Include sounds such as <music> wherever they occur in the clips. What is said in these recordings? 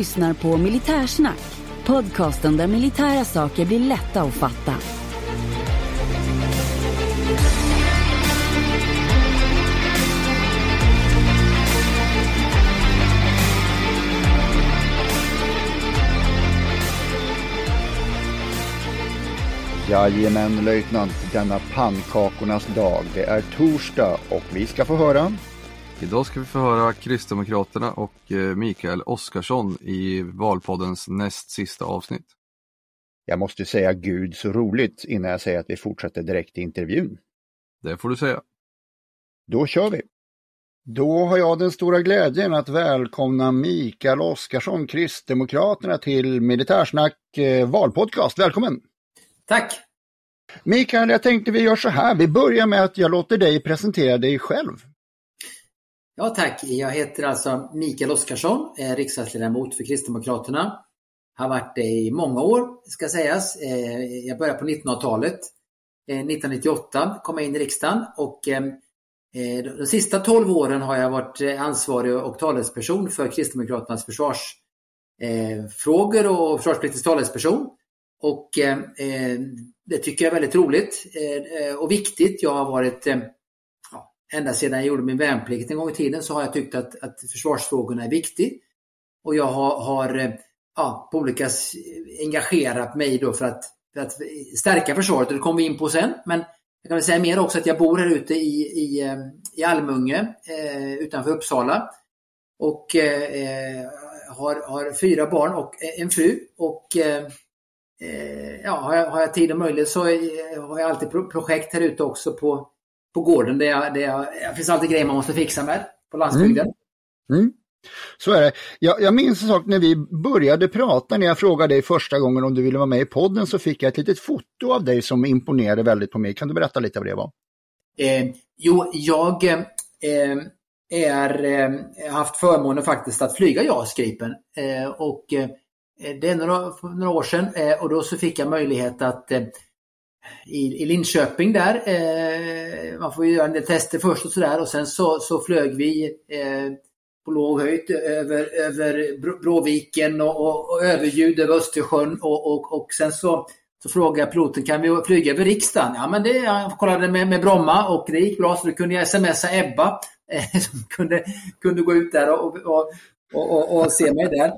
Lyssnar på Militärsnack, podcasten där militära saker blir lätta att fatta. Jajamän löjtnant, denna pannkakornas dag. Det är torsdag och vi ska få höra Idag ska vi få höra Kristdemokraterna och eh, Mikael Oskarsson i Valpoddens näst sista avsnitt. Jag måste säga Gud så roligt innan jag säger att vi fortsätter direkt i intervjun. Det får du säga. Då kör vi! Då har jag den stora glädjen att välkomna Mikael Oskarsson, Kristdemokraterna till Militärsnack eh, valpodcast. Välkommen! Tack! Mikael, jag tänkte vi gör så här. Vi börjar med att jag låter dig presentera dig själv. Ja tack, jag heter alltså Mikael Oskarsson, är eh, riksdagsledamot för Kristdemokraterna. Har varit det i många år, ska sägas. Eh, jag började på 1900-talet. 1998 eh, kom jag in i riksdagen och de sista 12 åren har jag varit ansvarig och talesperson för Kristdemokraternas försvarsfrågor och försvarspolitisk talesperson. Och det tycker jag är väldigt roligt och viktigt. Jag har varit ända sedan jag gjorde min värnplikt en gång i tiden så har jag tyckt att, att försvarsfrågorna är viktiga. Och jag har, har eh, ja, på olika sätt engagerat mig då för att, för att stärka försvaret och det kommer vi in på sen. Men jag kan väl säga mer också att jag bor här ute i, i, eh, i Almunge eh, utanför Uppsala. Och eh, har, har fyra barn och en fru. Och eh, eh, ja, har, jag, har jag tid och möjlighet så har jag alltid projekt här ute också på, på gården. Där jag, där jag, det finns alltid grejer man måste fixa med på landsbygden. Mm. Så är det. Jag, jag minns en sak när vi började prata, när jag frågade dig första gången om du ville vara med i podden så fick jag ett litet foto av dig som imponerade väldigt på mig. Kan du berätta lite vad det var? Eh, jo, jag eh, är, eh, haft förmånen faktiskt att flyga JAS Gripen. Eh, och eh, det är några, några år sedan eh, och då så fick jag möjlighet att eh, i, i Linköping där, eh, man får ju göra en del tester först och sådär och sen så, så flög vi eh, på låg höjd över, över Bråviken och, och, och överljud över Östersjön och, och, och sen så så frågade jag piloten, kan vi flyga över riksdagen? Ja, men det, jag kollade med, med Bromma och det gick bra så då kunde jag smsa Ebba eh, <laughs> som kunde, kunde gå ut där och, och, och, och, och se mig där.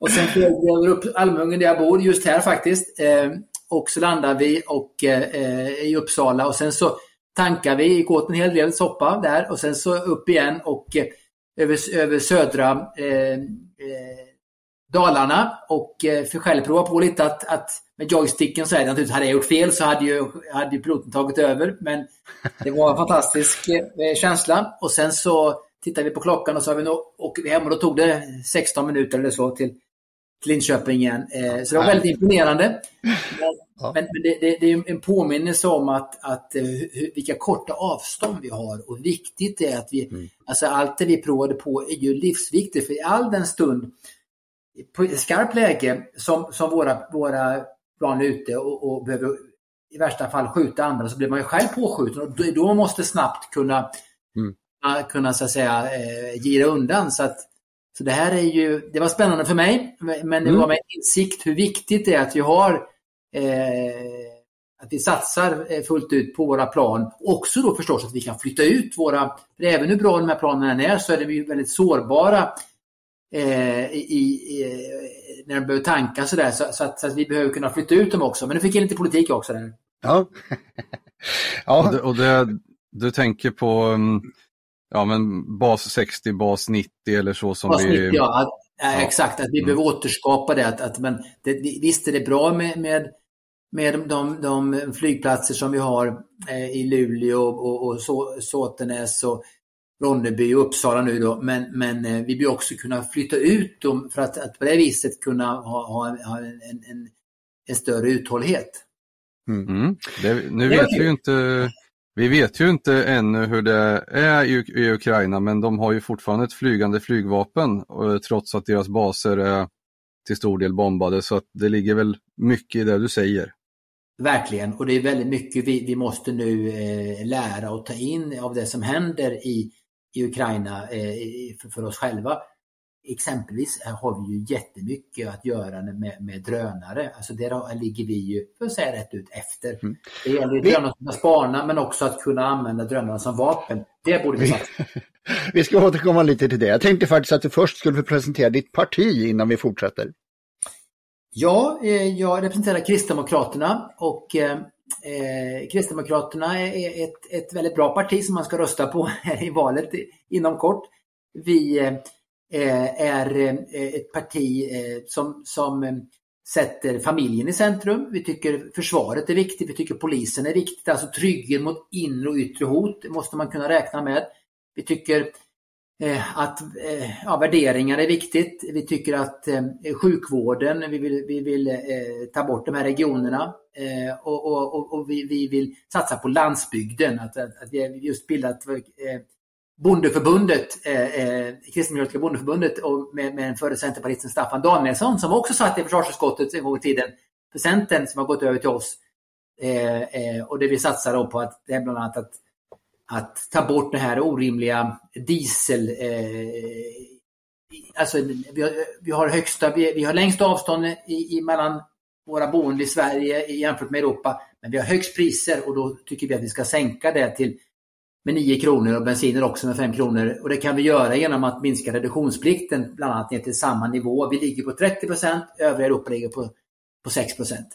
Och sen flög vi över upp Almungen där jag bor, just här faktiskt. Eh, och så landade vi och, eh, eh, i Uppsala och sen så tankade vi, gick åt en hel del soppa där och sen så upp igen och eh, över, över södra eh, eh, Dalarna och eh, fick själv prova på lite att, att med joysticken så är det naturligtvis, hade jag gjort fel så hade ju, hade ju piloten tagit över. Men det var en fantastisk eh, känsla. Och sen så tittade vi på klockan och så har vi nog, åker vi hem och då tog det 16 minuter eller så till, till Linköping igen. Eh, så det var väldigt imponerande. Men, men, det, det, det är en påminnelse om att, att eh, vilka korta avstånd vi har och viktigt det är att vi, alltså allt det vi provade på är ju livsviktigt för i all den stund på skarpt läge som, som våra, våra plan är ute och, och behöver i värsta fall skjuta andra så blir man ju själv påskjuten och då, måste snabbt kunna, Mm. kunna så att säga eh, gira undan. Så, att, så det här är ju, det var spännande för mig men det Mm. var med insikt hur viktigt det är att vi har eh, att vi satsar eh, fullt ut på våra plan. Också då förstås att vi kan flytta ut våra, för även hur bra de här planen än är så är de ju väldigt sårbara eh, i, i, när de behöver tanka sådär så, så, att, så att vi behöver kunna flytta ut dem också. Men nu fick jag lite politik också. Där. Ja. <laughs> ja. Och, det, och det, du tänker på mm, ja, men bas 60, bas 90 eller så som bas 90, vi... Ja, att, ja, exakt. Att vi mm. behöver återskapa det. Att, att, men det, visst är det bra med, med, med de, de flygplatser som vi har eh, i Luleå och, och, och Såtenäs och Ronneby och Uppsala nu då. Men, men eh, vi behöver också kunna flytta ut dem för att, att på det viset kunna ha, ha, ha en, en, en, större uthållighet. Mm. mm. Det, nu vet vi ju inte vi vet ju inte ännu hur det är i, i Ukraina men de har ju fortfarande ett flygande flygvapen eh, trots att deras baser är till stor del bombade så att det ligger väl mycket i det du säger. Verkligen och det är väldigt mycket vi, vi måste nu eh, lära och ta in av det som händer i, i Ukraina eh, för, för, oss själva. Exempelvis har vi ju jättemycket att göra med, med drönare. Alltså där ligger vi ju, för att säga rätt ut, efter. Mm. Det gäller ju drönare som spana men också att kunna använda drönarna som vapen. Det borde vi satsa <laughs> Vi ska återkomma lite till det. Jag tänkte faktiskt att du först skulle presentera ditt parti innan vi fortsätter. Ja, eh, jag representerar Kristdemokraterna och eh, eh, Kristdemokraterna är ett, ett väldigt bra parti som man ska rösta på <laughs> i valet inom kort. Vi Eh, är eh, ett parti eh, som, som eh, sätter familjen i centrum. Vi tycker försvaret är viktigt, vi tycker polisen är viktigt. Alltså trygghet mot inre och yttre hot måste man kunna räkna med. Vi tycker Eh, att eh, ja, värderingar är viktigt. Vi tycker att eh, sjukvården, vi vill, vi vill eh, ta bort de här regionerna och, och, och vi, vi, vill satsa på landsbygden. Att, att, att vi just bildat Bondeförbundet, eh, eh, Kristdemokratiska bondeförbundet och med, med en före centerpartisten Staffan Danielsson som också satt i försvarsutskottet en gång i tiden för Centern som har gått över till oss. Eh, eh, och det vi satsar då på att det är bland annat att att ta bort det här orimliga diesel... Eh, alltså vi har, vi har högsta, vi, vi har längst avstånd i, i, mellan våra boende i Sverige jämfört med Europa. Men vi har högst priser och då tycker vi att vi ska sänka det till med 9 kronor och bensinen också med 5 kronor. Och det kan vi göra genom att minska reduktionsplikten bland annat ner till samma nivå. Vi ligger på 30 procent, övriga Europa ligger på, på 6 procent.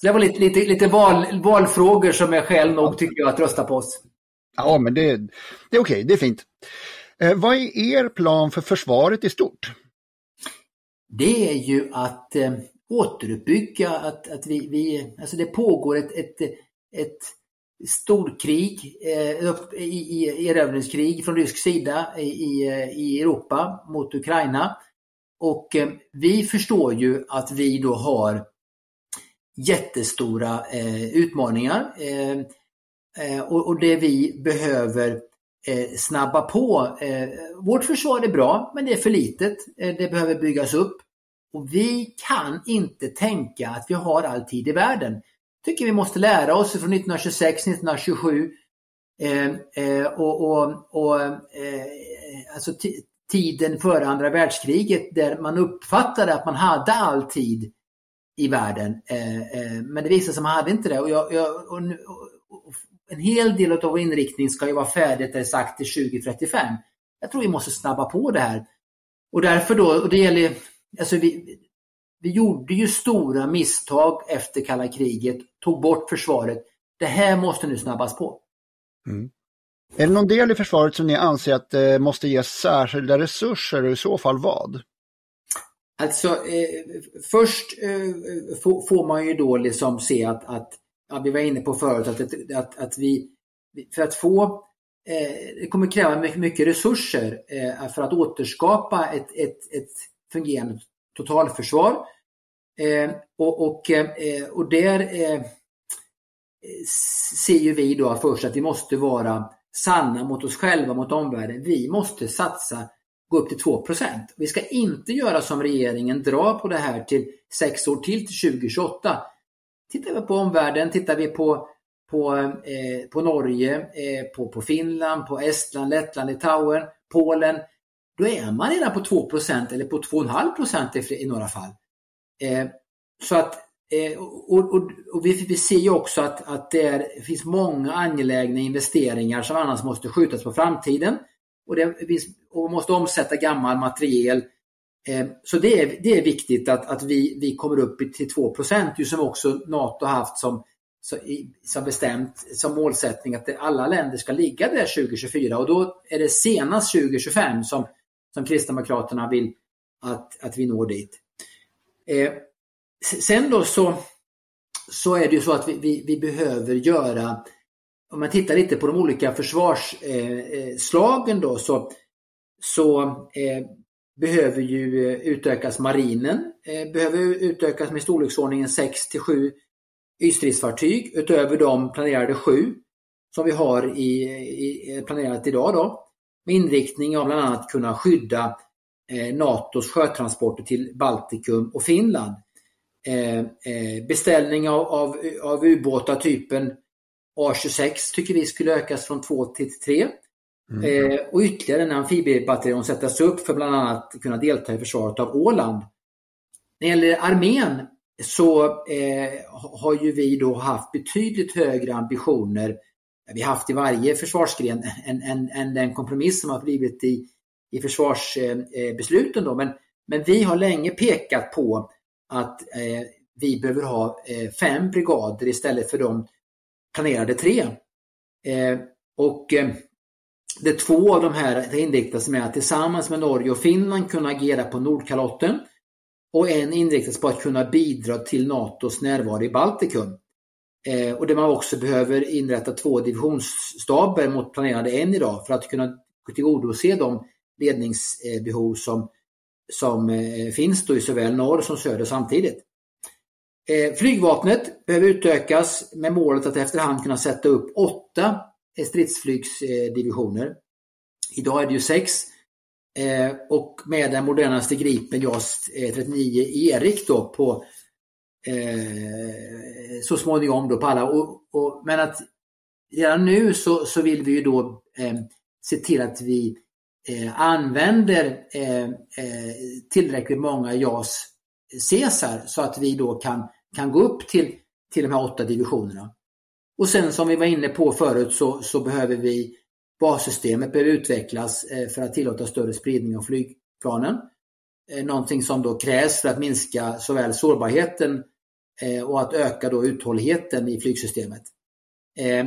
Så det var lite, lite, lite val, valfrågor som är skäl nog tycker jag att rösta på oss. Ja, men det, det är okej, okay, det är fint. Eh, vad är er plan för försvaret i stort? Det är ju att eh, återuppbygga, att, att vi, vi, alltså det pågår ett, ett, ett storkrig, eh, i, i, erövringskrig från rysk sida i, i Europa mot Ukraina. Och eh, vi förstår ju att vi då har jättestora eh, utmaningar. Eh, eh, och, och det vi behöver eh, snabba på. Vårt försvar är bra, men det är för litet. det behöver byggas upp. Och vi kan inte tänka att vi har all tid i världen tycker vi måste lära oss från 1926, 1927 eh, eh, och, och, och eh, alltså tiden före andra världskriget där man uppfattade att man hade all tid i världen. men det visade sig att man hade inte det. Och, jag, jag, och, en hel del av vår inriktning ska ju vara färdigt, är sagt, till 2035. Jag tror vi måste snabba på det här. Och därför då, och det gäller, alltså vi, vi gjorde ju stora misstag efter kalla kriget, tog bort försvaret. Det här måste nu snabbas på. Mm. Är det någon del i försvaret som ni anser att det måste ges särskilda resurser och i så fall vad? Alltså eh, först eh, får man ju då liksom se att, att ja, vi var inne på förut, att, att, att vi för att få eh, det kommer kräva mycket, mycket resurser eh, för att återskapa ett, ett, ett fungerande totalförsvar. Eh, och, och, eh, och där eh, ser ju vi då först att vi måste vara sanna mot oss själva, mot omvärlden. Vi måste satsa, gå upp till 2% Vi ska inte göra som regeringen, dra på det här till sex år till, till 2028. Tittar vi på omvärlden, tittar vi på, på, eh, på Norge, eh, på, på Finland, på Estland, Lettland, Litauen, Polen. Då är man redan på 2% eller på 2,5 i, i några fall. Eh, så att, eh, och, och, och vi, vi, ser ju också att, att det, är, finns många angelägna investeringar som annars måste skjutas på framtiden. Och, det finns, och måste omsätta gammal materiel Eh, så det är, det är viktigt att, att vi, vi kommer upp till 2% ju som också NATO haft som, som bestämt som målsättning att alla länder ska ligga där 2024 och då är det senast 2025 som, som Kristdemokraterna vill att, att vi når dit. Eh, sen då så, så är det ju så att vi, vi, vi behöver göra, om man tittar lite på de olika försvarsslagen eh, eh då så, så eh, behöver ju eh, utökas marinen, eh, behöver utökas med storleksordningen 6 till 7 ytstridsfartyg utöver de planerade 7 som vi har i, i, eh, planerat idag då. Med inriktning av bland annat kunna skydda eh, NATOs sjötransporter till Baltikum och Finland. Eh, eh, beställning av, av, av ubåtar typen A26 tycker vi skulle ökas från 2 till 3. Mm. Eh, och ytterligare en amfibiebataljon sättas upp för bland annat att kunna delta i försvaret av Åland. När det gäller armén så eh, har ju vi då haft betydligt högre ambitioner, vi har haft i varje försvarsgren, än, en, en, den kompromiss som har blivit i, i försvarsbesluten. Då. Men, men vi har länge pekat på att eh, vi behöver ha eh, fem brigader istället för de planerade tre. Eh, och eh, det två av de här inriktas med att tillsammans med Norge och Finland kunna agera på Nordkalotten och en inriktas på att kunna bidra till NATOs närvaro i Baltikum. Eh, och där man också behöver inrätta två divisionsstaber mot planerade en idag för att kunna tillgodose de ledningsbehov som, som eh, finns då i såväl norr som söder samtidigt. Eh, flygvapnet behöver utökas med målet att efterhand kunna sätta upp åtta eh, stridsflygsdivisioner. Idag är det ju sex. Eh, och med den modernaste Gripen JAS 39 Erik då på eh, så småningom då på alla. Och, och, men att redan nu så, så vill vi ju då eh, se till att vi eh, använder eh, eh, tillräckligt många JAS Caesar så att vi då kan, kan gå upp till, till de här åtta divisionerna. Och sen som vi var inne på förut så, så behöver vi bassystemet behöver utvecklas eh, för att tillåta större spridning av flygplanen. Eh, någonting som då krävs för att minska såväl sårbarheten Eh, och att öka då uthålligheten i flygsystemet. Eh,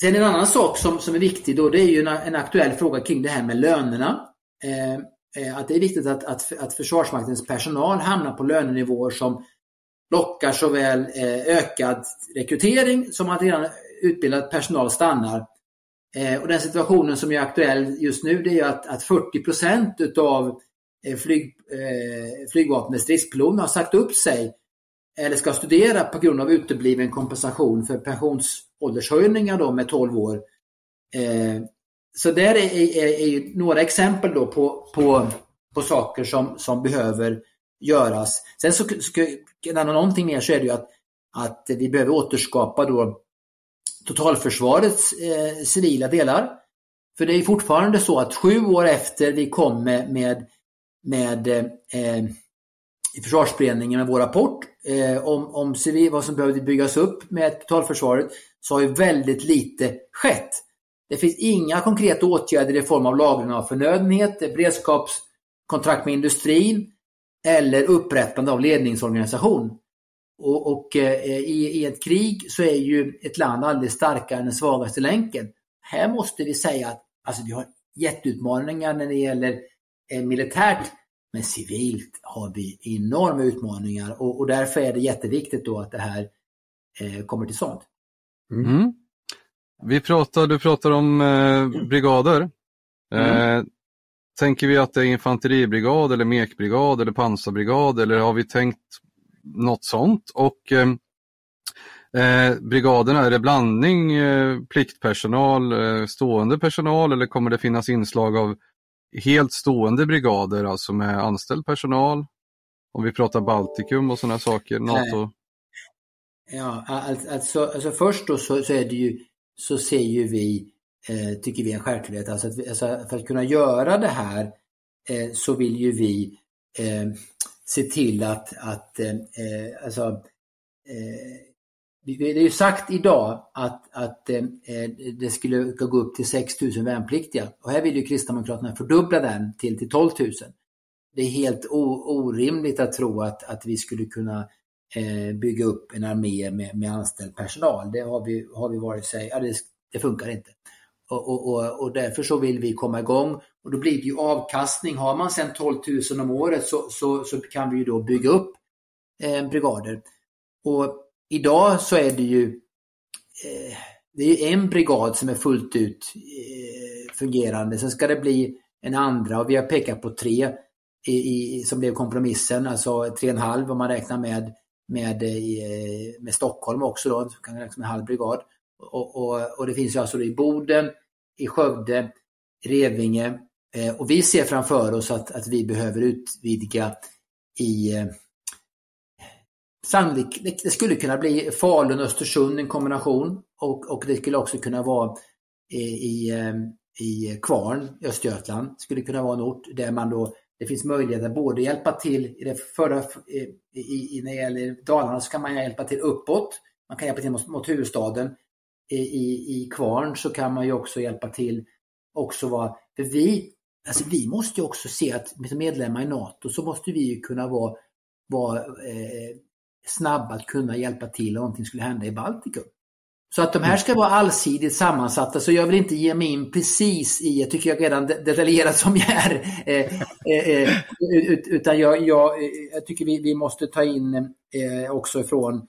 sen en annan sak som, som är viktig då det är ju en, en aktuell fråga kring det här med lönerna. Eh, att det är viktigt att, att, att Försvarsmaktens personal hamnar på lönenivåer som lockar såväl ökad rekrytering som att redan utbildad personal stannar. Och den situationen som är aktuell just nu det är att, att 40 procent utav flyg, flygvapnets stridspiloter har sagt upp sig eller ska studera på grund av utebliven kompensation för pensionsåldershöjningar då med 12 år. Eh, så där är, är, är några exempel då på, på, på saker som, som behöver göras. Sen så, ska, någonting mer så är det ju att, att vi behöver återskapa då totalförsvarets eh, civila delar. För det är fortfarande så att sju år efter vi kom med, med, med eh, i försvarsberedningen med vår rapport eh, om, om civil, vad som behövde byggas upp med totalförsvaret så har ju väldigt lite skett. Det finns inga konkreta åtgärder i form av lagring av förnödenheter, beredskapskontrakt med industrin, eller upprättande av ledningsorganisation. Och, och eh, i, i, ett krig så är ju ett land alldeles starkare än den svagaste länken. Här måste vi säga att alltså, vi har jätteutmaningar när det gäller eh, militärt, men civilt har vi enorma utmaningar och, och därför är det jätteviktigt då att det här eh, kommer till stånd. Mm. mm. Vi pratar, du pratar om eh, brigader. Mm. Eh, Tänker vi att det är infanteribrigad eller mekbrigad eller pansarbrigad eller har vi tänkt något sånt? Och eh, eh, brigaderna, är det blandning eh, pliktpersonal, eh, stående personal eller kommer det finnas inslag av helt stående brigader, alltså med anställd personal? Om vi pratar Baltikum och sådana saker, NATO? Ja, alltså, alltså först då så, så, är det ju, så ser ju vi eh, tycker vi är en självklarhet. Alltså, att, alltså för att kunna göra det här eh, så vill ju vi eh, se till att, att eh, eh, alltså, eh, det är ju sagt idag att, att eh, det skulle gå upp till 6 000 värnpliktiga och här vill ju Kristdemokraterna fördubbla den till, till 12 000. det är helt orimligt att tro att, att vi skulle kunna eh, bygga upp en armé med, med anställd personal. Det har vi, har vi varit sig, ja, det, det funkar inte. Och, och, och, och, därför så vill vi komma igång och då blir det ju avkastning. Har man sedan 12 000 om året så, så, så kan vi ju då bygga upp eh, brigader. Och idag så är det ju eh, det är en brigad som är fullt ut eh, fungerande. Sen ska det bli en andra och vi har pekat på tre i, i, som blev kompromissen, alltså tre och en halv om man räknar med, med, i, med Stockholm också då, kan räkna med en halv brigad. Och, och, och, det finns ju alltså i Boden, i Skövde, Revinge eh, och vi ser framför oss att, att vi behöver utvidga i eh, Sannolikt, det skulle kunna bli Falun och Östersund en kombination och, och det skulle också kunna vara eh, i, i, i Kvarn, Östergötland, skulle kunna vara en ort där man då det finns möjlighet att både hjälpa till i det förra, eh, i, i, när det gäller Dalarna så kan man hjälpa till uppåt. Man kan hjälpa till mot, mot huvudstaden. I, i, I Kvarn så kan man ju också hjälpa till också vara, för vi, alltså vi måste ju också se att som medlemmar i NATO så måste vi ju kunna vara, vara eh, snabba att kunna hjälpa till om någonting skulle hända i Baltikum. Så att de här ska vara allsidigt sammansatta så jag vill inte ge mig in precis i, jag tycker jag redan detaljerat som jag är, eh, eh, eh utan jag, jag, eh, jag, tycker vi, vi måste ta in eh, också ifrån,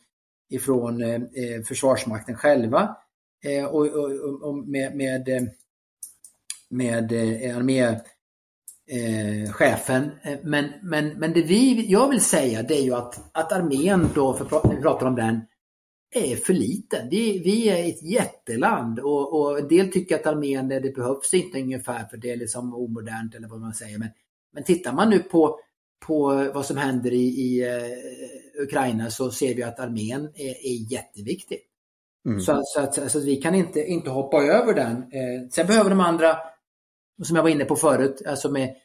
ifrån eh, Försvarsmakten själva eh, och, och, och, med, med, med arméchefen. Men, men, men det vi, jag vill säga det är ju att, att armén då, för vi pratar om den, är för liten. Vi, vi är ett jätteland och, och en del tycker att armén det behövs inte ungefär för det är liksom omodernt eller vad man säger. Men, men tittar man nu på, på vad som händer i, i uh, Ukraina så ser vi att armén är, är jätteviktig. Mm. Så, så, att, så att vi kan inte, inte hoppa över den. Eh, sen behöver de andra, som jag var inne på förut, alltså med,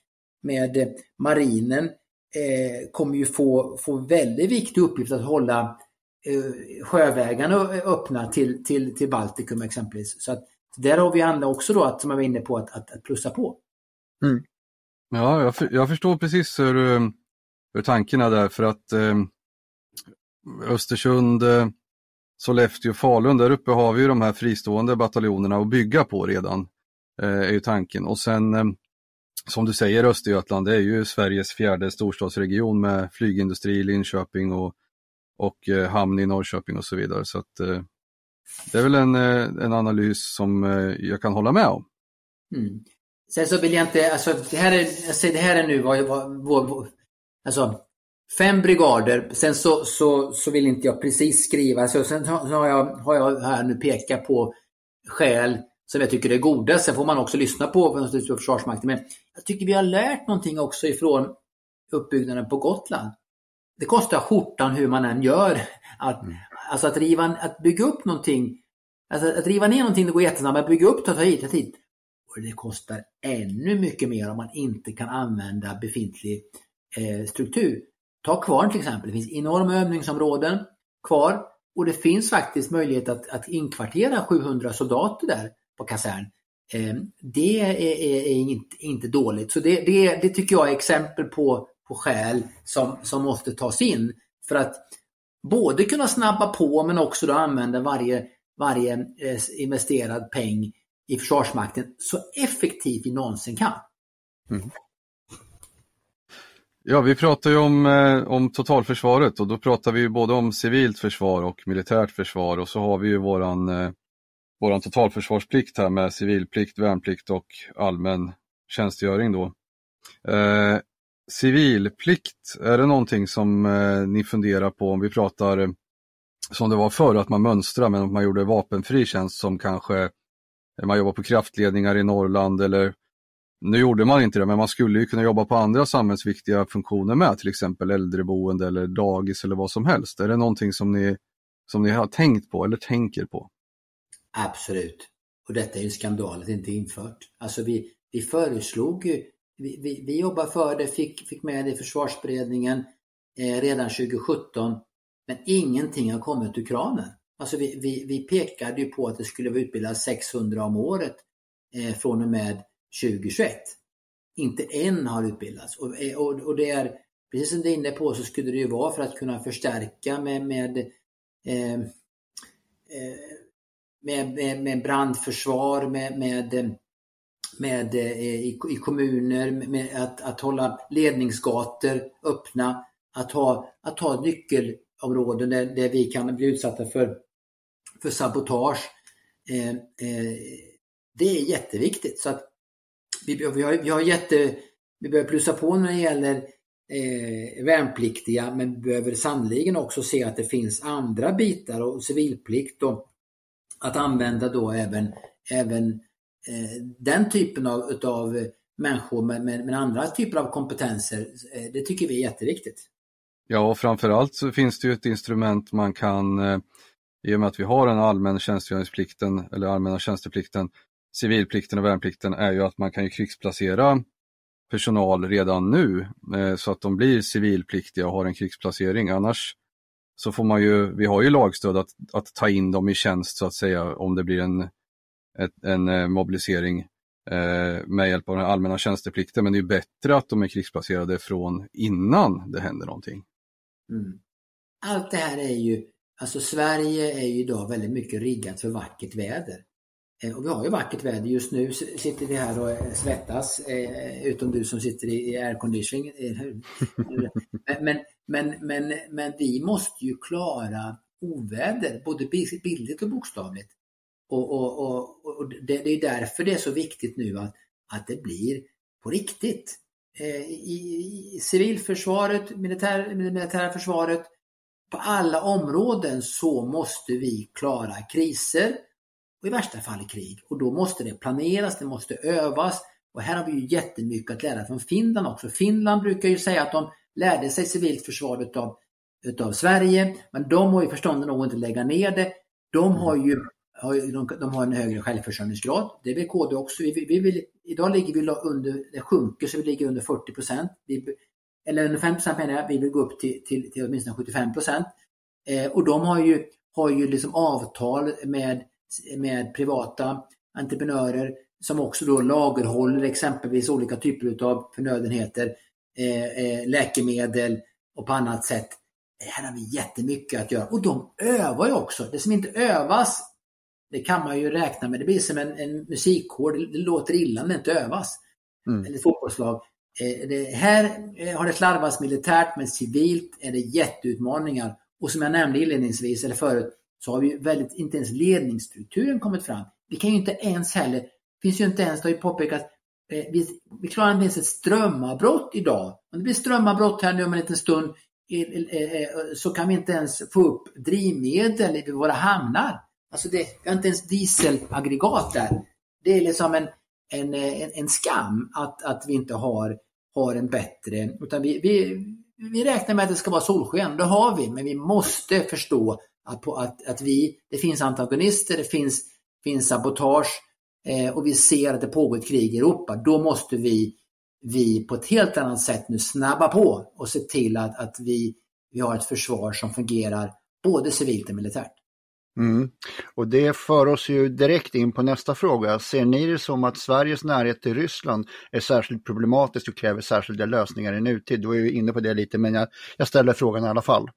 med eh, marinen, eh, kommer ju få, få väldigt viktig uppgift att hålla Eh, sjövägarna öppna till, till, till Baltikum exempelvis. Så att där har vi andra också då, att, som jag var inne på, att, att, att plussa på. Mm. Ja, jag, för, jag, förstår precis hur, hur tankarna är där för att eh, Östersund, eh, Sollefteå Falun, där uppe har vi ju de här fristående bataljonerna att bygga på redan, Eh, är ju tanken. Och sen eh, som du säger Östergötland, det är ju Sveriges fjärde storstadsregion med flygindustri, i Linköping och och eh, hamn i Norrköping och så vidare. Så att, eh, det är väl en, eh, en analys som eh, jag kan hålla med om. Mm. Sen så vill jag inte, alltså det här är, alltså, det här är nu vad, vad, vad, alltså fem brigader, sen så, så, så vill inte jag precis skriva, så sen har jag, har jag här nu pekat på skäl som jag tycker är goda. Sen får man också lyssna på Försvarsmakten. Men jag tycker vi har lärt någonting också ifrån uppbyggnaden på Gotland det kostar skjortan hur man än gör. Att, mm. Alltså att, riva, att bygga upp någonting, alltså att riva ner någonting det går jättesnabbt, men att bygga upp det tar tid. tid. Och det kostar ännu mycket mer om man inte kan använda befintlig eh, struktur. Ta Kvarn till exempel, det finns enorma övningsområden kvar och det finns faktiskt möjlighet att, att inkvartera 700 soldater där på kasern. Ehm, det är, inte, inte dåligt. Så det, det, det tycker jag är exempel på på skäl som, som måste tas in för att både kunna snabba på men också då använda varje, varje eh, investerad peng i Försvarsmakten så effektivt vi någonsin kan. Mm. Ja, vi pratar ju om, eh, om totalförsvaret och då pratar vi ju både om civilt försvar och militärt försvar och så har vi ju våran, eh, vår totalförsvarsplikt här med civilplikt, värnplikt och allmän tjänstgöring då. Eh, Civilplikt, är det någonting som eh, ni funderar på om vi pratar eh, som det var förr, att man mönstrar men att man gjorde vapenfri tjänst som kanske eh, man jobbar på kraftledningar i Norrland eller nu gjorde man inte det, men man skulle ju kunna jobba på andra samhällsviktiga funktioner med, till exempel äldreboende eller dagis eller vad som helst. Är det någonting som ni, som ni har tänkt på eller tänker på? Absolut. Och detta är ju skandal att det inte är infört. Alltså vi, vi föreslog ju vi, vi, vi jobbade för det, fick, fick med det i försvarsberedningen eh, redan 2017. Men ingenting har kommit ur kranen. Alltså vi, vi, vi pekade ju på att det skulle utbildas 600 om året eh, från och med 2021. inte en har utbildats. Och, eh, och, och det är, precis som du är inne på, så skulle det ju vara för att kunna förstärka med, med, eh, eh med, med, med brandförsvar, med, med, eh, med eh, i, i kommuner, med att, att hålla ledningsgator öppna, att ha, att ha nyckelområden där, där vi kan bli utsatta för, för sabotage. Eh, eh, det är jätteviktigt. Så att vi, vi, har, vi, har jätte, vi behöver plussa på när det gäller eh, värnpliktiga men vi behöver sannoliken också se att det finns andra bitar och civilplikt och att använda då även, även eh, den typen av utav människor med, med, med, andra typer av kompetenser. Eh, det tycker vi är jätteviktigt. Ja, och framförallt så finns det ju ett instrument man kan, eh, i och med att vi har den allmänna tjänstgöringsplikten eller allmänna tjänsteplikten, civilplikten och värnplikten är ju att man kan ju krigsplacera personal redan nu eh, så att de blir civilpliktiga och har en krigsplacering. Annars så får man ju, vi har ju lagstöd att, att ta in dem i tjänst så att säga om det blir en, ett, en eh, mobilisering eh, med hjälp av den allmänna tjänsteplikten. Men det är bättre att de är krigsplacerade från innan det händer någonting. Mm. Allt det här är ju, alltså Sverige är ju idag väldigt mycket riggat för vackert väder. Eh, och vi har ju vackert väder. Just nu sitter vi här och eh, svettas, eh, utom du som sitter i airconditioning. <laughs> men, men, men, men vi måste ju klara oväder, både bildligt och bokstavligt. Och, och, och, och det, det, är därför det är så viktigt nu att, att det blir på riktigt. I, i civilförsvaret, militär, militära försvaret, på alla områden så måste vi klara kriser och i värsta fall krig. Och då måste det planeras, det måste övas. Och här har vi ju jättemycket att lära från Finland också. Finland brukar ju säga att de lärde sig civilt försvar utav, utav Sverige, men de har ju förståndet nog inte lägga ner det. De har ju de, de har en högre självförsörjningsgrad. Det vill KD också. Vi, vi vill, idag ligger vi under, det sjunker så vi ligger under 40 procent. Eller under 5 procent menar jag. Vi vill gå upp till, till, till åtminstone 75 procent. Eh, och de har ju, har ju liksom avtal med med privata entreprenörer som också då lagerhåller exempelvis olika typer av förnödenheter, eh, eh, läkemedel och på annat sätt. Här har vi jättemycket att göra och de övar ju också. Det som inte övas, det kan man ju räkna med. Det blir som en, en musikkår, det, det låter illa när det inte övas. Mm. Eller fotbollslag. Eh, det, här eh, har det slarvats militärt men civilt är det jätteutmaningar. Och som jag nämnde inledningsvis eller förut, så har vi väldigt, inte ens ledningsstrukturen kommit fram. Vi kan ju inte ens heller, finns ju inte ens, det har ju påpekats, eh, vi, vi klarar inte ens ett strömavbrott idag. Om det blir strömavbrott här nu om en liten stund eh eh, eh, eh, så kan vi inte ens få upp drivmedel i våra hamnar. Alltså det, vi har inte ens dieselaggregat där. Det är liksom en, en, en, en skam att, att vi inte har, har en bättre, utan vi, vi, vi räknar med att det ska vara solsken, det har vi, men vi måste förstå att, att, att vi, det finns antagonister, det finns, finns sabotage eh, och vi ser att det pågår ett krig i Europa. Då måste vi, vi på ett helt annat sätt nu snabba på och se till att, att vi, vi har ett försvar som fungerar både civilt och militärt. Mm. Och det för oss ju direkt in på nästa fråga. Ser ni det som att Sveriges närhet till Ryssland är särskilt problematiskt och kräver särskilda lösningar i nutid? Du är ju inne på det lite men jag, jag ställer frågan i alla fall.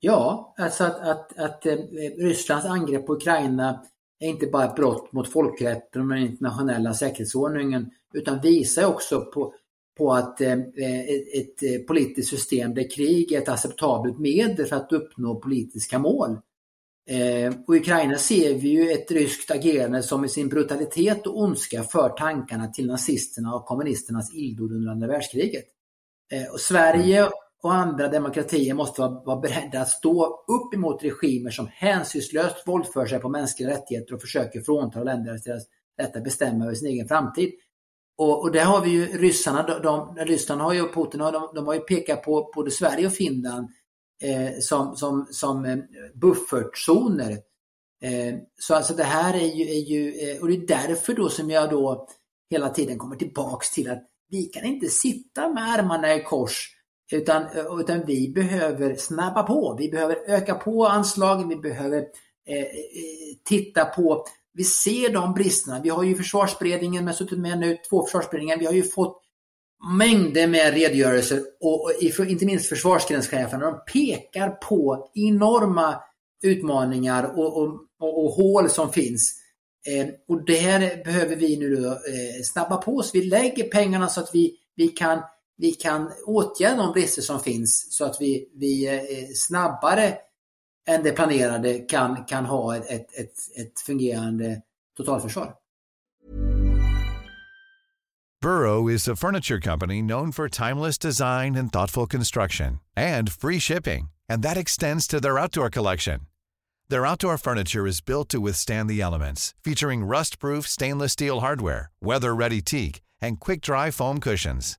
Ja, alltså att, att, att eh, Rysslands angrepp på Ukraina är inte bara ett brott mot folkrätten och den internationella säkerhetsordningen utan visar också på, på att eh, eh ett, ett eh, politiskt system där krig är ett acceptabelt medel för att uppnå politiska mål. Eh, och I Ukraina ser vi ju ett ryskt agerande som i sin brutalitet och ondska för tankarna till nazisterna och kommunisternas illdåd under andra världskriget. Eh, och Sverige mm och andra demokratier måste vara, vara beredda att stå upp emot regimer som hänsynslöst våldför sig på mänskliga rättigheter och försöker frånta länder deras rätt att bestämma över sin egen framtid. Och, och där har vi ju ryssarna, de, de, Ryssland har ju, Putin de, de har ju pekat på både Sverige och Finland eh, som, som, som eh, buffertzoner. Eh, så alltså det här är ju, är ju eh, och det är därför då som jag då hela tiden kommer tillbaks till att vi kan inte sitta med armarna i kors utan, utan vi behöver snabba på. Vi behöver öka på anslagen. Vi behöver eh, eh, titta på, vi ser de bristerna. Vi har ju försvarsberedningen, med suttit med nu, två försvarsberedningar. Vi har ju fått mängder med redogörelser och, inte minst försvarsgrenscheferna, de pekar på enorma utmaningar och, och, och, och hål som finns. Eh, och det här behöver vi nu då, eh, snabba på så vi lägger pengarna så att vi, vi, kan, vi kan åtgärda de brister som finns så att vi, vi eh, snabbare än det planerade kan, kan ha ett, ett, ett fungerande totalförsvar. Burrow is a furniture company known for timeless design and thoughtful construction and free shipping. And that extends to their outdoor collection. Their outdoor furniture is built to withstand the elements, featuring rust-proof stainless steel hardware, weather-ready teak, and quick-dry foam cushions.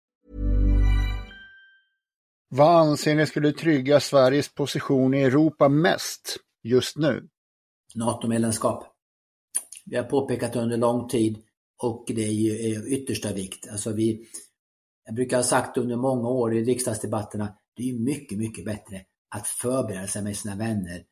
Vad anser ni skulle trygga Sveriges position i Europa mest just nu? NATO-medlemskap. Vi har påpekat under lång tid och det är ju yttersta vikt. Alltså vi, jag brukar ha sagt under många år i riksdagsdebatterna det är mycket, mycket bättre att förbereda sig med sina vänner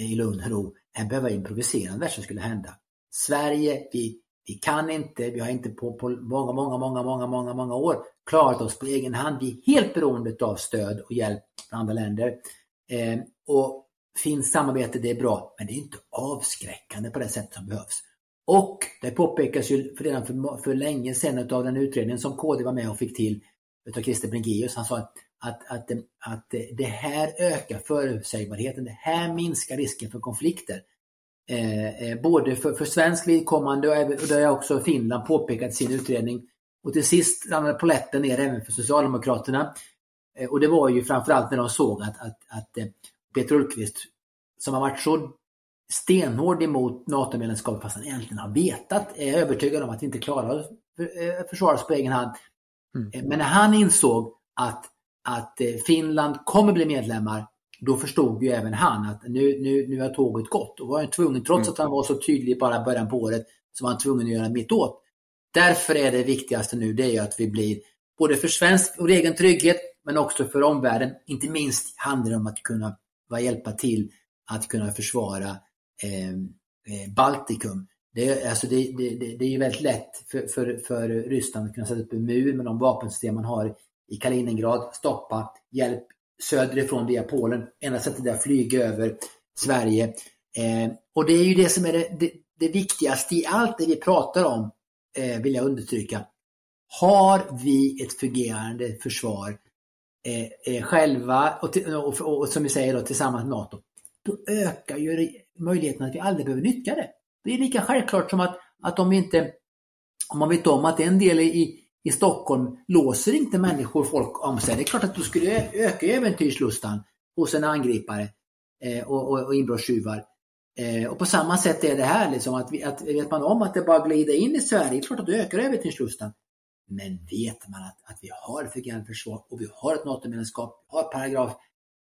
i lugn och ro än behöva improvisera när som skulle hända. Sverige, vi, vi kan inte, vi har inte på, på många, många, många, många, många, många år klarat oss på egen hand. Vi är helt beroende av stöd och hjälp från andra länder. Eh, och finns samarbete, det är bra, men det är inte avskräckande på det sätt som behövs. Och det påpekas ju redan för, för länge sedan av den utredningen som KD var med och fick till utav Christer Bringéus. Han sa att att, att, att det här ökar förutsägbarheten, det här minskar risken för konflikter. Eh, eh både för, för svensk vidkommande och, och det har också Finland påpekat i sin utredning. Och till sist ramlade poletten ner även för Socialdemokraterna. Eh, och det var ju framförallt när de såg att, att, att eh, Peter Ulfqvist, som har varit så stenhård emot NATO-medlemskap fast han egentligen har vetat, är övertygad om att inte klarar att eh, försvara oss på egen hand. Mm. Men när han insåg att att Finland kommer bli medlemmar, då förstod ju även han att nu, nu, nu har tåget gått. Och var han tvungen, trots mm. att han var så tydlig bara början på året, så var han tvungen att göra mitt åt. Därför är det viktigaste nu det är att vi blir, både för svensk och egen trygghet, men också för omvärlden, inte minst handlar det om att kunna hjälpa till att kunna försvara eh, eh Baltikum. Det, alltså det, det, det, är ju väldigt lätt för, för, för Ryssland att kunna sätta upp en mur med de vapensystem man har i Kaliningrad, stoppa, hjälp söderifrån via Polen. Enda sättet är att flyga över Sverige. Eh, och det är ju det som är det, det, det, viktigaste i allt det vi pratar om, eh, vill jag understryka. Har vi ett fungerande försvar eh, eh själva och, och, och, och, som vi säger då, tillsammans med NATO, då ökar ju möjligheten att vi aldrig behöver nyttja det. Det är lika självklart som att, att om vi inte om man vet om att en del i, i Stockholm låser inte människor folk om sig. Det är klart att då skulle öka äventyrslustan hos en angripare eh, och, och, och inbrottstjuvar. Eh, och på samma sätt är det här, liksom, att, vi, att vet man om att det bara glider in i Sverige, det är klart att det ökar äventyrslustan. Men vet man att, att vi har ett fungerande försvar och vi har ett NATO-medlemskap, har paragraf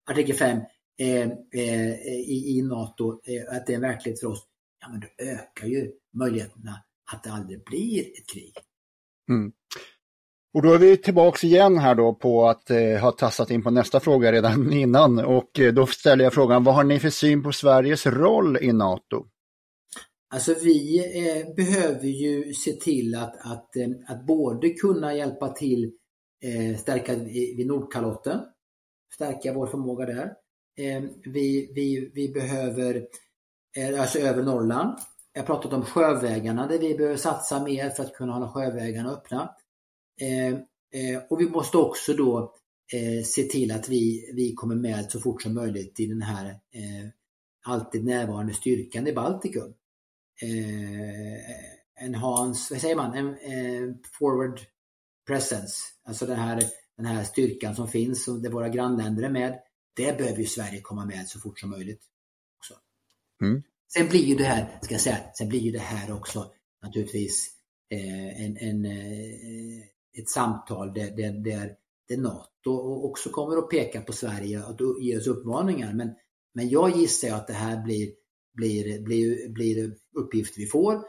artikel 5 eh, eh, i, i NATO, eh, att det är en verklighet för oss, ja men då ökar ju möjligheterna att det aldrig blir ett krig. Mm. Och då är vi tillbaks igen här då på att eh, ha tassat in på nästa fråga redan <laughs> innan och eh, då ställer jag frågan, vad har ni för syn på Sveriges roll i NATO? Alltså vi eh, behöver ju se till att, att, eh, att både kunna hjälpa till eh, stärka vid Nordkalotten, stärka vår förmåga där. Eh, vi, vi, vi behöver, eh, alltså över Norrland, jag har pratat om sjövägarna där vi behöver satsa mer för att kunna hålla sjövägarna öppna. Eh, eh, och vi måste också då eh, se till att vi, vi kommer med så fort som möjligt i den här alltid närvarande styrkan i Baltikum. Eh, enhance, vad säger man, en, forward presence, alltså den här, den här styrkan som finns och där våra grannländer är med. Det behöver ju Sverige komma med så fort som möjligt. Också. Mm. Sen blir ju det här, ska jag säga, sen blir ju det här också naturligtvis en, en, ett samtal där, där, där, där NATO också kommer att peka på Sverige och ge oss uppmaningar. Men, men jag gissar att det här blir, blir, blir, blir uppgifter vi får.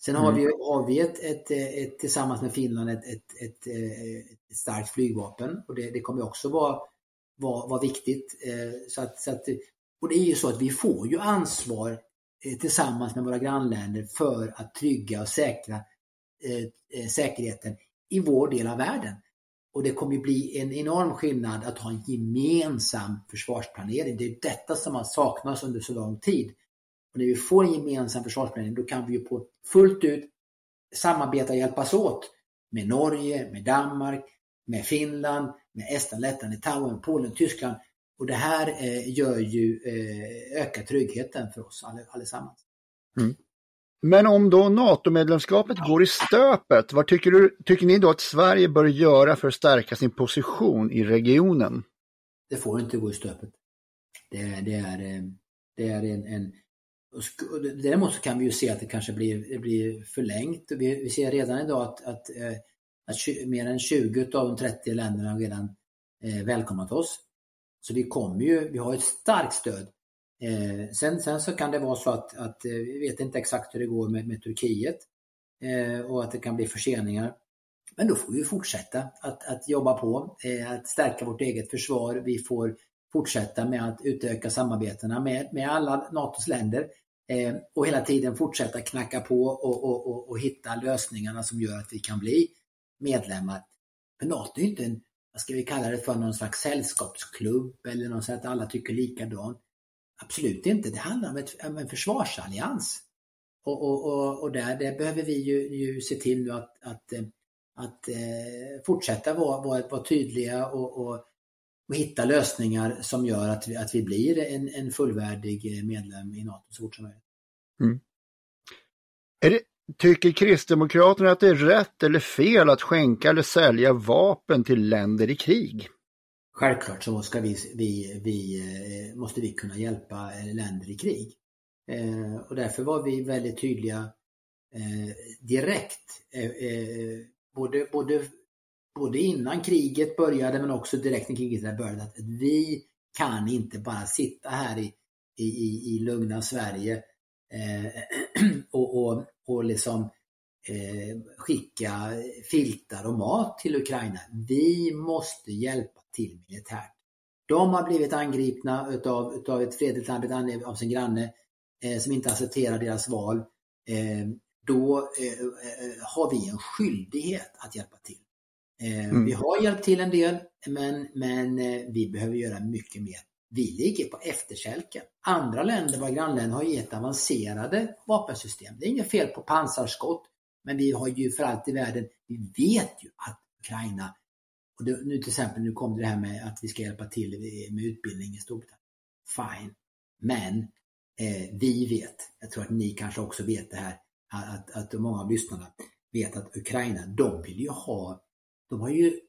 Sen har mm. vi, har vi ett, ett, ett, tillsammans med Finland ett, ett, ett, starkt flygvapen och det, det kommer också vara, vara, vara viktigt. Eh, så att, så att, och det är ju så att vi får ju ansvar eh, tillsammans med våra grannländer för att trygga och säkra eh, säkerheten i vår del av världen. Och det kommer bli en enorm skillnad att ha en gemensam försvarsplanering. Det är detta som har saknats under så lång tid. Och när vi får en gemensam försvarsplanering då kan vi ju på fullt ut samarbeta och hjälpas åt med Norge, med Danmark, med Finland, med Estland, Lettland, Litauen, Polen, Tyskland. Och det här eh, gör ju, eh, ökar tryggheten för oss allesammans. Mm. Men om då NATO-medlemskapet går i stöpet, vad tycker, du, tycker ni då att Sverige bör göra för att stärka sin position i regionen? Det får inte gå i stöpet. Det, det är, eh, det är en, en Däremot så kan vi ju se att det kanske blir, det blir förlängt. Vi, vi ser redan idag att, att, eh, att, mer än 20 av de 30 länderna har redan eh, välkomnat oss. Så vi kommer ju, vi har ett starkt stöd. Eh, sen, sen så kan det vara så att, att eh, vi vet inte exakt hur det går med, med Turkiet eh, och att det kan bli förseningar. Men då får vi fortsätta att, att jobba på, eh, att stärka vårt eget försvar. Vi får fortsätta med att utöka samarbetena med, med alla NATOs länder eh, och hela tiden fortsätta knacka på och, och, och, och, hitta lösningarna som gör att vi kan bli medlemmar. För NATO är inte en, vad ska vi kalla det för, någon slags sällskapsklubb eller något sånt att alla tycker likadant. Absolut inte, det handlar om, ett, om en försvarsallians. Och, och, och, och där, där behöver vi ju, ju se till nu att, att, eh, att, eh, fortsätta vara, vara, vara tydliga och, och och hitta lösningar som gör att vi, att vi blir en, en fullvärdig eh, medlem i NATO så fort som möjligt. Mm. Det, tycker Kristdemokraterna att det är rätt eller fel att skänka eller sälja vapen till länder i krig? Självklart så måste vi, vi, vi, eh, måste vi kunna hjälpa eh, länder i krig. Eh, och därför var vi väldigt tydliga direkt. Både, både både innan kriget började men också direkt när kriget började, att vi kan inte bara sitta här i, i, i lugna Sverige <clears throat> och, och, och liksom skicka filtar och mat till Ukraina. Vi måste hjälpa till militärt. De har blivit angripna utav, utav ett fredligt land, av sin granne eh, som inte accepterar deras val. Eh, då eh, eh, har vi en skyldighet att hjälpa till. Eh, mm. Vi har hjälpt till en del, men, men eh, vi behöver göra mycket mer. Vi ligger på efterkälken. Andra länder, våra grannländer, har gett avancerade vapensystem. Det är inget fel på pansarskott, men vi har ju för allt i världen, vi vet ju att Ukraina, och det, nu till exempel, nu kom det här med att vi ska hjälpa till med utbildning i Storbritannien. Fine. Men eh, vi vet, jag tror att ni kanske också vet det här, att, att många av lyssnarna vet att Ukraina, de vill ju ha de har ju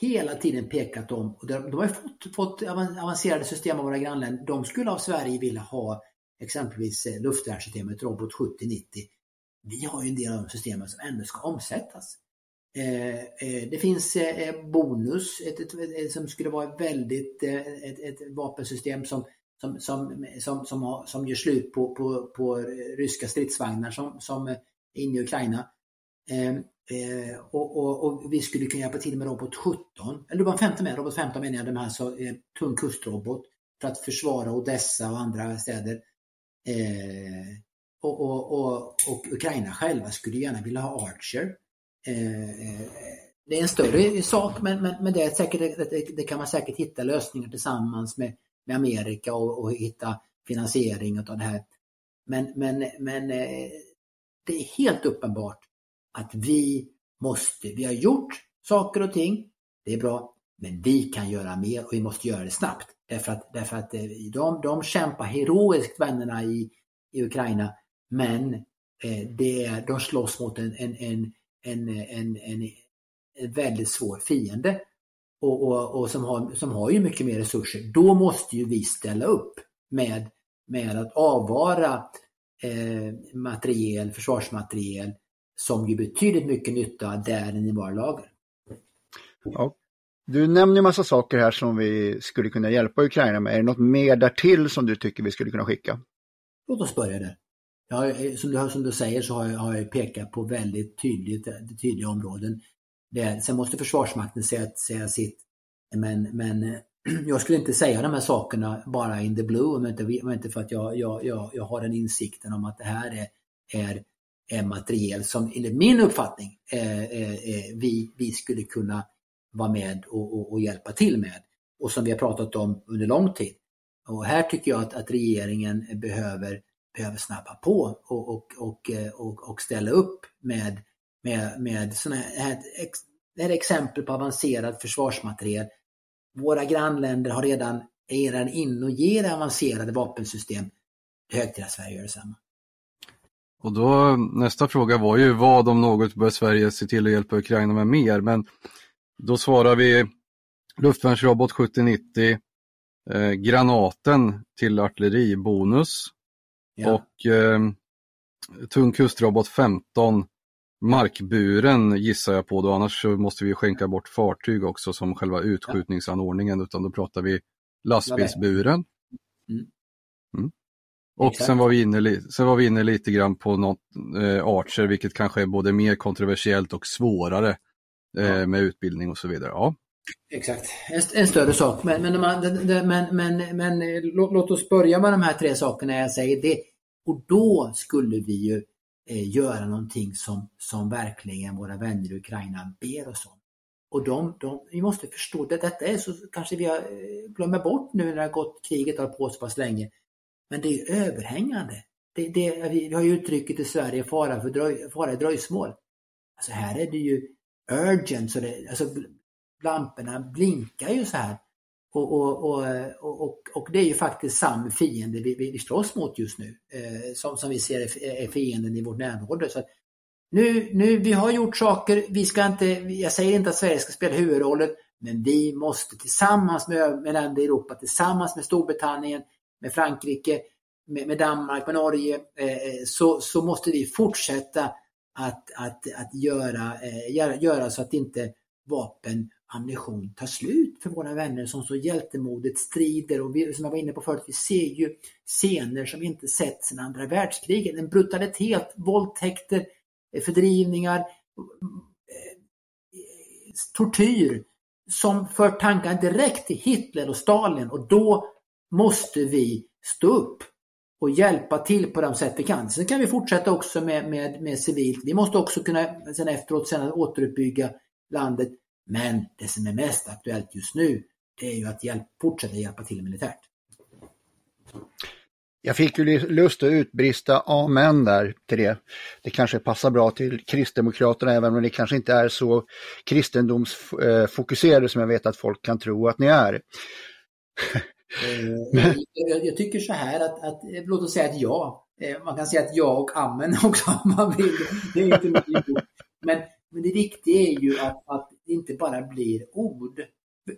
hela tiden pekat om, och de har fått, fått avancerade system av våra grannländer. De skulle av Sverige vilja ha exempelvis eh, luftvärnssystemet Robot 70-90. Vi har ju en del av de systemen som ändå ska omsättas. Eh, eh, det finns eh, bonus ett, som skulle vara väldigt, ett, ett vapensystem som, som, som, som, som, har, som gör slut på, på, på ryska stridsvagnar som, som är inne i Ukraina. Ehm, eh, och, och, och, vi skulle kunna hjälpa till med Robot 17, eller robot 15 med, Robot 15 menar jag, de här så, eh, tung kustrobot för att försvara Odessa och andra städer. Eh, och, och, och, Ukraina själva skulle gärna vilja ha Archer. Eh, eh, det är en större sak men, men, men det, är säkert, det, det, kan man säkert hitta lösningar tillsammans med, med Amerika och, och hitta finansiering av det här. Men, men, men eh, det är helt uppenbart att vi måste, vi har gjort saker och ting, det är bra, men vi kan göra mer och vi måste göra det snabbt. Därför att, därför att eh, de, de kämpar heroiskt, vännerna i, i Ukraina, men eh, det är, de slåss mot en, en, en, en, en, en, en väldigt svår fiende. och, och, och, som, har, som har ju mycket mer resurser, då måste ju vi ställa upp med, med att avvara eh, materiel, försvarsmateriel som ju betydligt mycket nytta där än i våra lager. Ja. Du nämner en massa saker här som vi skulle kunna hjälpa Ukraina med. Är det något mer därtill som du tycker vi skulle kunna skicka? Låt oss börja där. Jag, eh, som, du, som du säger så har jag, har jag pekat på väldigt tydligt, eh, tydliga områden. Det, sen måste Försvarsmakten säga, säga sitt. Men, men eh, <clears throat> jag skulle inte säga de här sakerna bara in the blue, om inte, om inte för att jag, jag, jag, jag har den insikten om att det här är, är, är materiel som enligt min uppfattning eh, eh, vi, vi skulle kunna vara med och, och, och, hjälpa till med. Och som vi har pratat om under lång tid. Och här tycker jag att, att regeringen behöver, behöver snabba på och, och, och, eh, och, och ställa upp med, med, med sådana här, det här är exempel på avancerad försvarsmateriel våra grannländer har redan, är redan inne och ger avancerade vapensystem. Det är hög till att Sverige gör detsamma. Och då, nästa fråga var ju vad om något bör Sverige se till att hjälpa Ukraina med mer? Men då svarar vi luftvärnsrobot 7090, eh, granaten till artilleri, bonus ja. och eh, tung kustrobot 15 markburen gissar jag på då, annars måste vi skänka bort fartyg också som själva utskjutningsanordningen, utan då pratar vi lastbilsburen. Mm. Mm. Och sen var, vi inne, sen var vi inne lite grann på något eh, Archer, vilket kanske är både mer kontroversiellt och svårare eh, med utbildning och så vidare. Ja. Exakt, en, en större sak. Men, men, men, men, men, låt, låt oss börja med de här tre sakerna jag säger. Det, och då skulle vi ju eh, göra någonting som, som verkligen våra vänner i Ukraina ber oss om. Och de, de, vi måste förstå det, detta är så kanske vi har, glömt glömmer bort nu när det har gått, kriget har på så pass länge. Men det är överhängande. Det, det, vi har ju uttrycket i Sverige fara, för dröj, fara i dröjsmål. Alltså här är det ju urgent, så det, alltså lamporna blinkar ju så här. Och, och, och, och, och, det är ju faktiskt samma fiende vi, vi, vi slåss mot just nu, eh, som, som vi ser är, fienden i vårt närområde. Så nu, nu, vi har gjort saker, vi ska inte, jag säger inte att Sverige ska spela huvudrollen, men vi måste tillsammans med, med länder i Europa, tillsammans med Storbritannien, med Frankrike, med, med Danmark, med Norge, eh, eh så, så måste vi fortsätta att, att, att göra, eh, göra, göra så att inte vapen ammunition tar slut för våra vänner som så hjältemodigt strider och vi, som jag var inne på förut, vi ser ju scener som vi inte sett sedan andra världskriget. En brutalitet, våldtäkter, eh, fördrivningar, eh, tortyr som för tankar direkt till Hitler och Stalin och då måste vi stå upp och hjälpa till på de sätt vi kan. Sen kan vi fortsätta också med, med, med civilt. Vi måste också kunna sen efteråt sen återuppbygga landet men det som är mest aktuellt just nu, det är ju att hjälp, fortsätta hjälpa till militärt. Jag fick ju lust att utbrista amen där till det. Det kanske passar bra till Kristdemokraterna även om det kanske inte är så kristendomsfokuserade som jag vet att folk kan tro att ni är. Eh, jag, jag, tycker så här att, att, låt oss säga att ja. Eh, man kan säga att ja och amen <laughs> också om man vill. Det är inte mycket Men det viktiga är ju att, att det inte bara blir ord.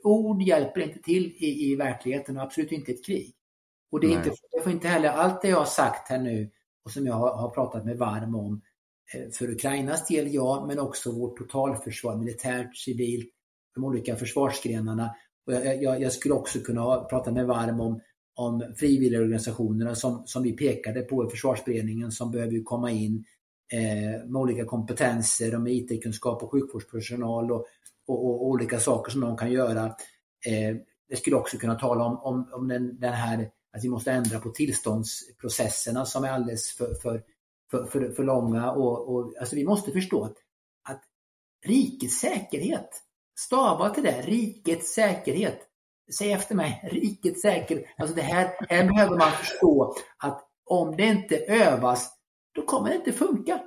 Ord hjälper inte till i, i verkligheten och absolut inte ett krig. Och det, är inte, det får inte heller, allt det jag har sagt här nu och som jag har, har pratat med varm om, eh, för Ukrainas del ja, men också vårt totalförsvar, militärt, civilt, de olika försvarsgrenarna. Och jag, jag, jag skulle också kunna prata med varm om, om frivilligorganisationerna som, som vi pekade på i försvarsberedningen som behöver komma in eh, med olika kompetenser och med IT-kunskap och sjukvårdspersonal och, och, och, olika saker som de kan göra. Eh, jag skulle också kunna tala om, om, om den, den, här att vi måste ändra på tillståndsprocesserna som är alldeles för, för, för, för, för långa. Och, och, alltså vi måste förstå att, att rikets säkerhet, stava till det, rikets säkerhet. Säg efter mig, <laughs> rikets säkerhet. Alltså det här, här behöver man förstå att om det inte övas då kommer det inte funka.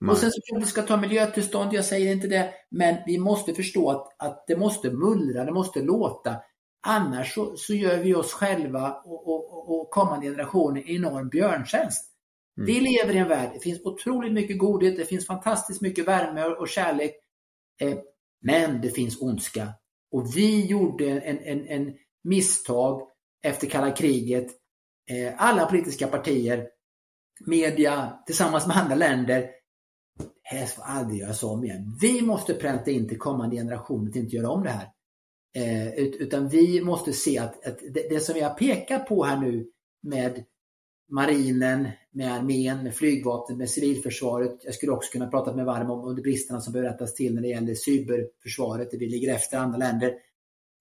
Nej. Och sen så kanske vi ska ta miljötillstånd, jag säger inte det, men vi måste förstå att, att det måste mullra, det måste låta. Annars så, så gör vi oss själva och, och, och kommande generationer enorm björntjänst. Mm. Vi lever i en värld, det finns otroligt mycket godhet, det finns fantastiskt mycket värme och kärlek. Eh, men det finns ondska Och vi gjorde en, en, en misstag efter kalla kriget. Eh, alla politiska partier, media tillsammans med andra länder. Det här får aldrig göras om igen. Vi måste pränta in till kommande generationer att inte göra om det här. Eh, utan vi måste se att, att det, det, som jag pekar på här nu med marinen, med armén, med flygvapnet, med civilförsvaret. Jag skulle också kunna prata med varm om under bristerna som behöver rättas till när det gäller cyberförsvaret, där vi ligger efter andra länder.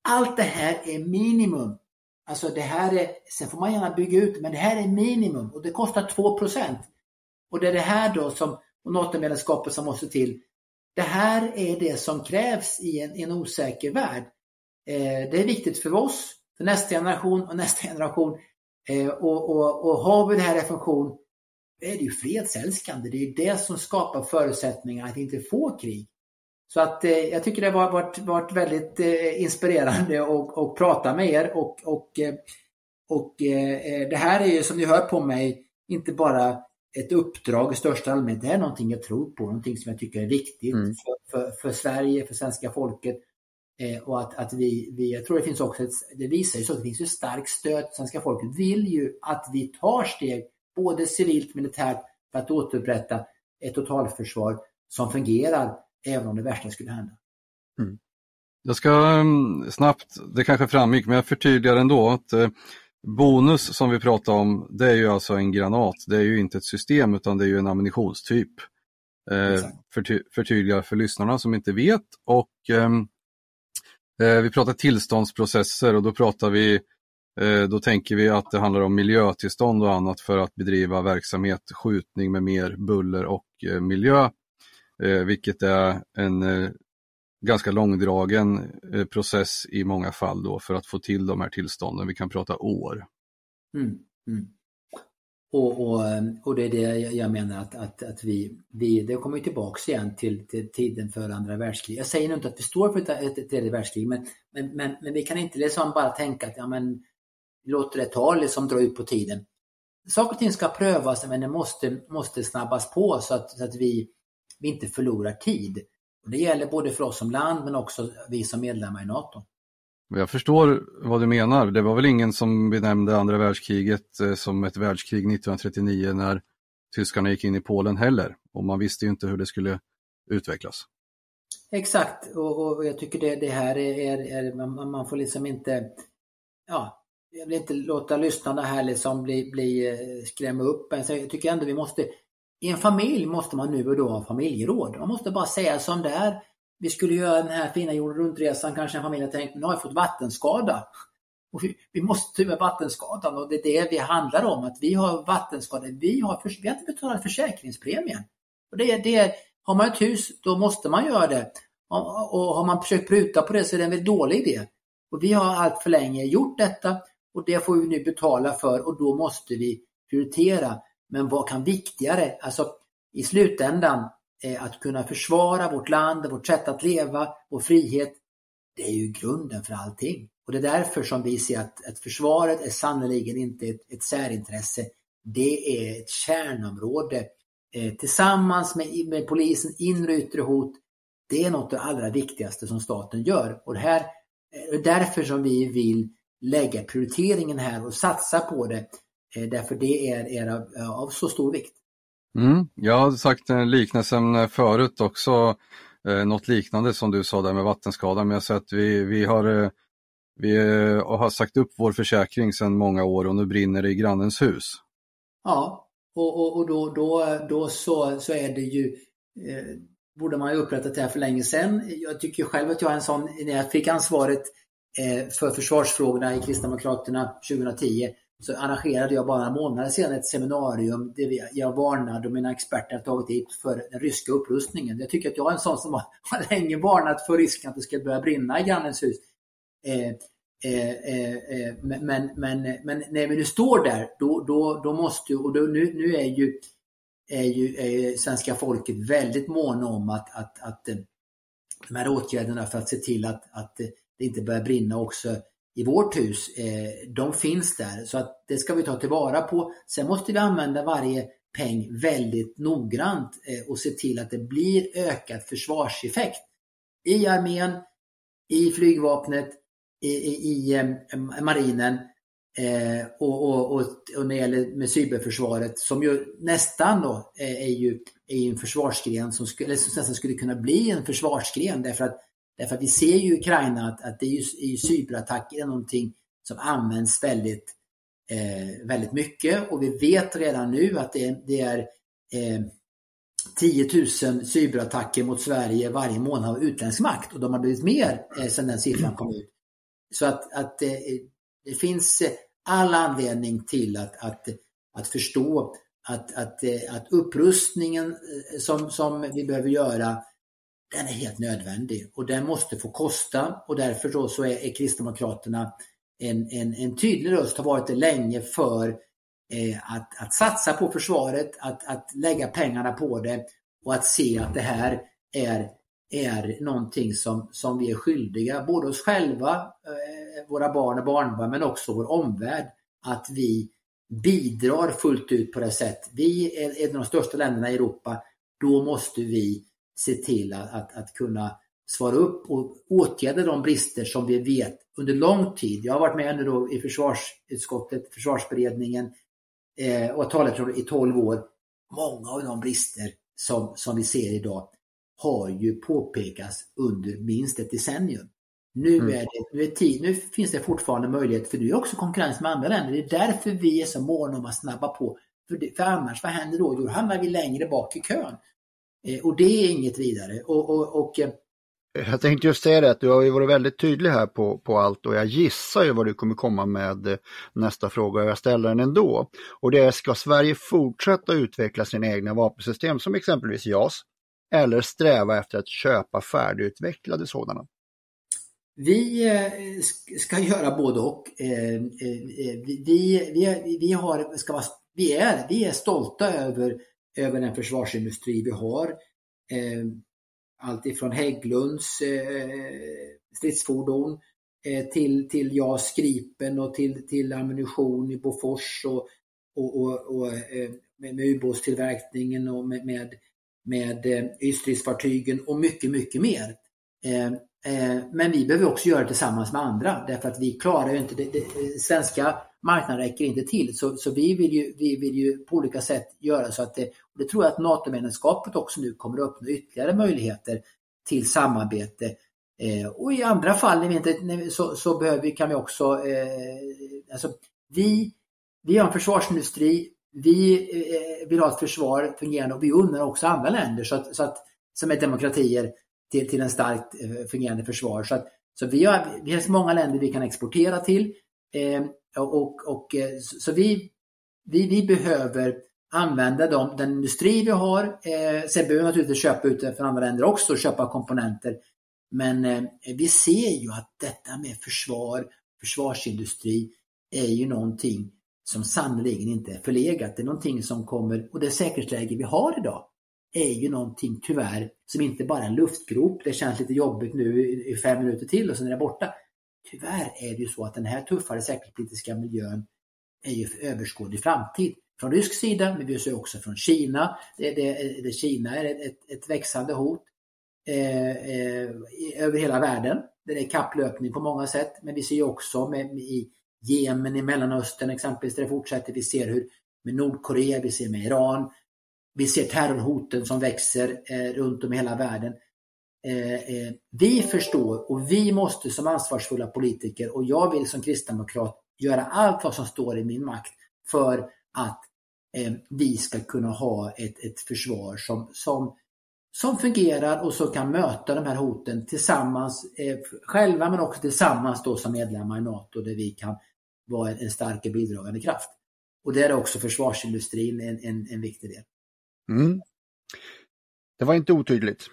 Allt det här är minimum. Alltså det här är, sen får man gärna bygga ut men det här är minimum och det kostar 2% Och det är det här då som, NATO-medlemskapet som måste till. Det här är det som krävs i en, en osäker värld. Eh, det är viktigt för oss, för nästa generation och nästa generation. Eh, och, och, och har vi det här i funktion, är det ju fredsälskande. Det är det som skapar förutsättningar att inte få krig. Så att eh, jag tycker det har varit, varit väldigt eh, inspirerande att, prata med er och, och, eh, och eh, det här är ju som ni hör på mig inte bara ett uppdrag i största allmänhet. Det här är någonting jag tror på, någonting som jag tycker är viktigt mm. för, för, för, Sverige, för svenska folket. Eh, och att, att vi, vi, jag tror det finns också, ett, det visar ju så att det finns ett starkt stöd. Svenska folket vill ju att vi tar steg, både civilt och militärt, för att återupprätta ett totalförsvar som fungerar även om det värsta skulle hända. Mm. Jag ska um, snabbt, det kanske framgick, men jag förtydligar ändå att eh, bonus som vi pratar om, det är ju alltså en granat. Det är ju inte ett system utan det är ju en ammunitionstyp. Eh, förty förtydligar för lyssnarna som inte vet. Och ehm, eh, Vi pratar tillståndsprocesser och då pratar vi eh, då tänker vi att det handlar om miljötillstånd och annat för att bedriva verksamhet, skjutning med mer buller och eh, miljö eh, vilket är en eh, ganska långdragen eh, process i många fall då för att få till de här tillstånden. Vi kan prata år. Mm, mm. Och, och, eh, och, det är det jag menar att, att, att vi, vi, det kommer tillbaks igen till, till tiden för andra världskriget. Jag säger nu inte att vi står för ett, ett tredje världskrig men, men, men, men, vi kan inte liksom bara tänka att ja, men, låter det ta liksom dra ut på tiden. Saker och ting ska prövas men det måste, måste snabbas på så att, så att vi, vi inte förlorar tid. Och det gäller både för oss som land men också vi som medlemmar i NATO. Jag förstår vad du menar. Det var väl ingen som benämnde andra världskriget eh, som ett världskrig 1939 när tyskarna gick in i Polen heller. Och man visste ju inte hur det skulle utvecklas. Exakt, och, och jag tycker det, det här är, är, man, man, får liksom inte, ja, jag vill inte låta lyssnarna här liksom bli, bli eh, skrämma upp men jag tycker ändå vi måste i en familj måste man nu och då ha familjeråd. Man måste bara säga som det är. Vi skulle göra den här fina jorden runt-resan, kanske en familj har tänkt, nu har jag fått vattenskada. Och vi, vi måste med vattenskadan och det är det vi handlar om, att vi har vattenskada. Vi har, vi har inte betalat försäkringspremien. Och det, det, har man ett hus, då måste man göra det. Och, och har man försökt pruta på det så är det en väldigt dålig idé. Och vi har allt för länge gjort detta och det får vi nu betala för och då måste vi prioritera. Men vad kan viktigare, alltså i slutändan, är att kunna försvara vårt land, vårt sätt att leva, vår frihet, det är ju grunden för allting. Och det är därför som vi ser att, att försvaret är sannerligen inte ett, ett särintresse. Det är ett kärnområde eh, tillsammans med, med polisen, inre och yttre hot. Det är något av det allra viktigaste som staten gör. Och det här eh, är därför som vi vill lägga prioriteringen här och satsa på det. Eh, därför det är, är av, av, så stor vikt. Mm, jag har sagt en liknelsen förut också, eh, något liknande som du sa där med vattenskadan, men jag säger att vi, vi, har, eh, vi eh, har sagt upp vår försäkring sedan många år och nu brinner det i grannens hus. Ja, och, och, och då, då, då så, så är det ju eh, borde man ju upprättat det här för länge sedan. Jag tycker själv att jag är en sån, när jag fick ansvaret eh, för försvarsfrågorna i Kristdemokraterna 2010 så arrangerade jag bara några månader senare ett seminarium där jag varnade och mina experter hade tagit hit för den ryska upprustningen. Jag tycker att jag är en sån som har, <laughs> har länge varnat för risken att det ska börja brinna i grannens hus. Eh, eh, eh, eh men, men, men, men, när vi nu står där, då, då, då måste och då, nu, nu är ju, är ju är svenska folket väldigt måna om att, att, att eh, de här åtgärderna för att se till att, att det inte börjar brinna också i vårt hus, eh, de finns där. Så att det ska vi ta tillvara på. Sen måste vi använda varje peng väldigt noggrant eh, och se till att det blir ökad försvarseffekt i armén, i flygvapnet, i, i, i eh, marinen eh, och, och, och, och när det gäller med cyberförsvaret som ju nästan då är, är ju är en försvarsgren som skulle, som nästan skulle kunna bli en försvarsgren därför att, därför att vi ser ju i Ukraina att, att det är ju, är ju cyberattacker är någonting som används väldigt, eh, väldigt mycket och vi vet redan nu att det, det är eh, 10 000 cyberattacker mot Sverige varje månad av utländsk makt och de har blivit mer eh, sedan den siffran kom ut. Så att, att eh, det finns all anledning till att, att, att förstå att, att, eh, att upprustningen eh, som, som vi behöver göra den är helt nödvändig och den måste få kosta och därför då så är, är Kristdemokraterna en, en, en tydlig röst, har varit det länge för eh, att, att satsa på försvaret, att, att lägga pengarna på det och att se att det här är, är någonting som, som vi är skyldiga, både oss själva, eh, våra barn och barnbarn, men också vår omvärld, att vi bidrar fullt ut på det sätt. Vi är ett av de största länderna i Europa. Då måste vi se till att, att, att kunna svara upp och åtgärda de brister som vi vet under lång tid. Jag har varit med nu då i försvarsutskottet, försvarsberedningen eh, och talat i 12 år. Många av de brister som, som vi ser idag har ju påpekats under minst ett decennium. Nu, mm. är det, nu, är tid, nu finns det fortfarande möjlighet, för du är också konkurrens med andra länder. Det är därför vi är så måna om att snabba på. För, det, för annars, vad händer då? Då hamnar vi längre bak i kön. Eh, och det är inget vidare. Och, och, och, eh, jag tänkte just säga det, att du har ju varit väldigt tydlig här på, på allt och jag gissar ju vad du kommer komma med eh, nästa fråga. Jag ställer den ändå. Och det är, ska Sverige fortsätta utveckla sina egna vapensystem som exempelvis JAS? Eller sträva efter att köpa färdigutvecklade sådana? Vi ska göra både och. Vi, vi, vi, har, ska vara, vi, är, vi är stolta över, över den försvarsindustri vi har. Eh, allt ifrån Hägglunds eh, stridsfordon eh, till, till JAS Gripen och till, till ammunition i Bofors och, och, och, och med, med ubåtstillverkningen och med, med, med ytstridsfartygen och mycket, mycket mer. Eh, men vi behöver också göra det tillsammans med andra därför att vi klarar ju inte, det, det, svenska marknaden räcker inte till. Så, så vi, vill ju, vi vill ju på olika sätt göra så att det, det tror jag att NATO-medlemskapet också nu kommer att öppna ytterligare möjligheter till samarbete. Eh, och i andra fall vi inte, så, så behöver vi, kan vi också, eh, alltså vi, vi har en försvarsindustri, vi eh, vill ha ett försvar fungerande och vi unnar också andra länder så att, så att, som är demokratier till, till en starkt eh, fungerande försvar. Så, att, så vi, har, vi har så många länder vi kan exportera till. Eh, och, och, eh, så vi, vi, vi behöver använda dem, den industri vi har. Eh, sen behöver vi naturligtvis köpa ut det från andra länder också, köpa komponenter. Men eh, vi ser ju att detta med försvar, försvarsindustri är ju någonting som sannerligen inte är förlegat. Det är någonting som kommer, och det säkerhetsläge vi har idag, är ju någonting tyvärr som inte bara är en luftgrop. Det känns lite jobbigt nu i fem minuter till och sen är det borta. Tyvärr är det ju så att den här tuffare säkerhetspolitiska miljön är ju för överskådlig framtid. Från rysk sida, men vi ser också från Kina. Det, det, det Kina är ett, ett växande hot eh, eh, över hela världen. Det är kapplöpning på många sätt, men vi ser också med, med, i Jemen i Mellanöstern exempelvis, där det fortsätter. Vi ser hur med Nordkorea, vi ser med Iran, vi ser terrorhoten som växer eh, runt om i hela världen. Eh, eh, vi förstår och vi måste som ansvarsfulla politiker och jag vill som kristdemokrat göra allt vad som står i min makt för att vi ska kunna ha ett, ett försvar som, som, som fungerar och som kan möta de här hoten tillsammans eh, själva men också tillsammans då som medlemmar i NATO där vi kan vara en, en stark bidragande kraft. Och där är också försvarsindustrin en, en, en viktig del. Mm. Det var inte otydligt.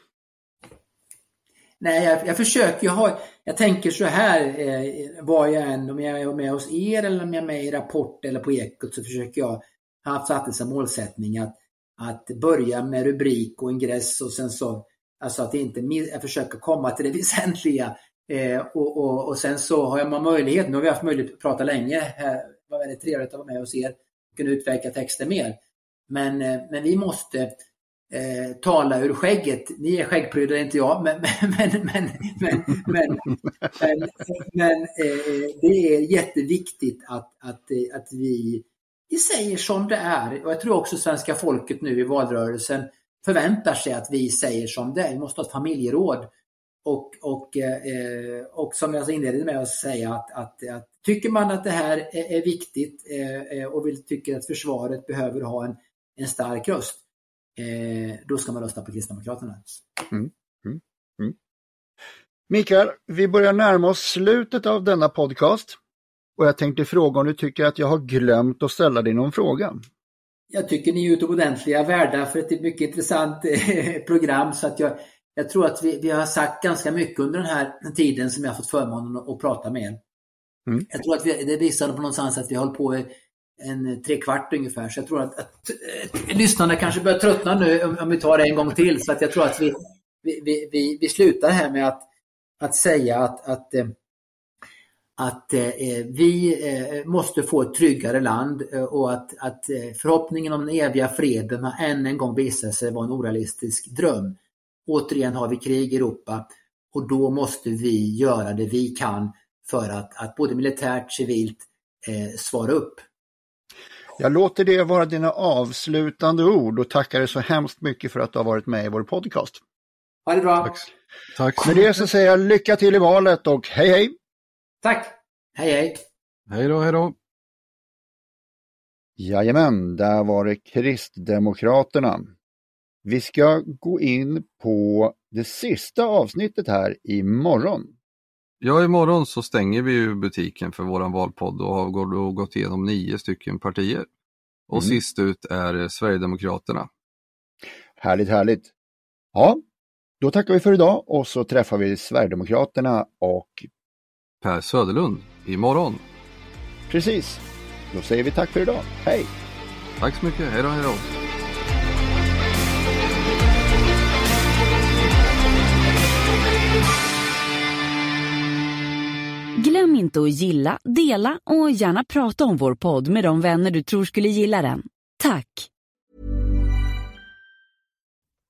Nej, jag, jag försöker, jag, har, jag tänker så här, eh, var jag än, om jag är med hos er eller om jag är med i Rapport eller på Ekot så försöker jag, ha haft satt det som målsättning att, att börja med rubrik och ingress och sen så, alltså att inte, jag försöker komma till det <laughs> väsentliga. Eh, och, och, och, sen så har jag möjlighet, nu har vi haft möjlighet att prata länge, här, det var väldigt trevligt att vara med hos er, kunna utveckla texten mer. Men, eh, men vi måste eh, tala ur skägget. Ni är skäggprydda, inte jag, men, <laughs> men, men, men, men, men, men eh, det är jätteviktigt att, att, att vi, vi säger som det är. Och jag tror också svenska folket nu i valrörelsen förväntar sig att vi säger som det är. Vi måste ha ett familjeråd. Och, och, eh, och som jag inledde med att säga att, att, att tycker man att det här är, är viktigt eh, eh, och vill, tycker att försvaret behöver ha en, en stark röst, eh, då ska man rösta på Kristdemokraterna. Mm, mm, mm. Mikael, vi börjar närma oss slutet av denna podcast. Och jag tänkte fråga om du tycker att jag har glömt att ställa dig någon fråga? Jag tycker ni är utomordentliga värdar för ett mycket intressant eh, program så att jag, jag tror att vi, vi har sagt ganska mycket under den här tiden som jag har fått förmånen att, att prata med er. Mm. Jag tror att vi, det visade på någonstans att vi har hållit på en tre kvart ungefär. Så jag tror att, att, att lyssnarna kanske börjar tröttna nu om, om, vi tar det en gång till. Så att jag tror att vi, vi, vi, vi slutar här med att, att säga att, att, eh, att eh, vi eh, måste få ett tryggare land och att, att förhoppningen om den eviga freden har än en gång visat sig vara en orealistisk dröm. Återigen har vi krig i Europa och då måste vi göra det vi kan för att, att både militärt civilt eh, svara upp. Jag låter det vara dina avslutande ord och tackar dig så hemskt mycket för att du har varit med i vår podcast. Ha det bra! Tack. Tack. Med det så säger jag lycka till i valet och hej hej! Tack! Hej hej! Hej då, hej då! Jajamän, där var det Kristdemokraterna. Vi ska gå in på det sista avsnittet här imorgon. Ja, imorgon så stänger vi ju butiken för våran valpodd och har gått igenom nio stycken partier. Och mm. sist ut är Sverigedemokraterna. Härligt, härligt. Ja, då tackar vi för idag och så träffar vi Sverigedemokraterna och Per Söderlund imorgon. Precis. Då säger vi tack för idag. Hej! Tack så mycket. Hej då, hej då. Glöm inte att gilla, dela och gärna prata om vår podd med de vänner du tror skulle gilla den. Tack!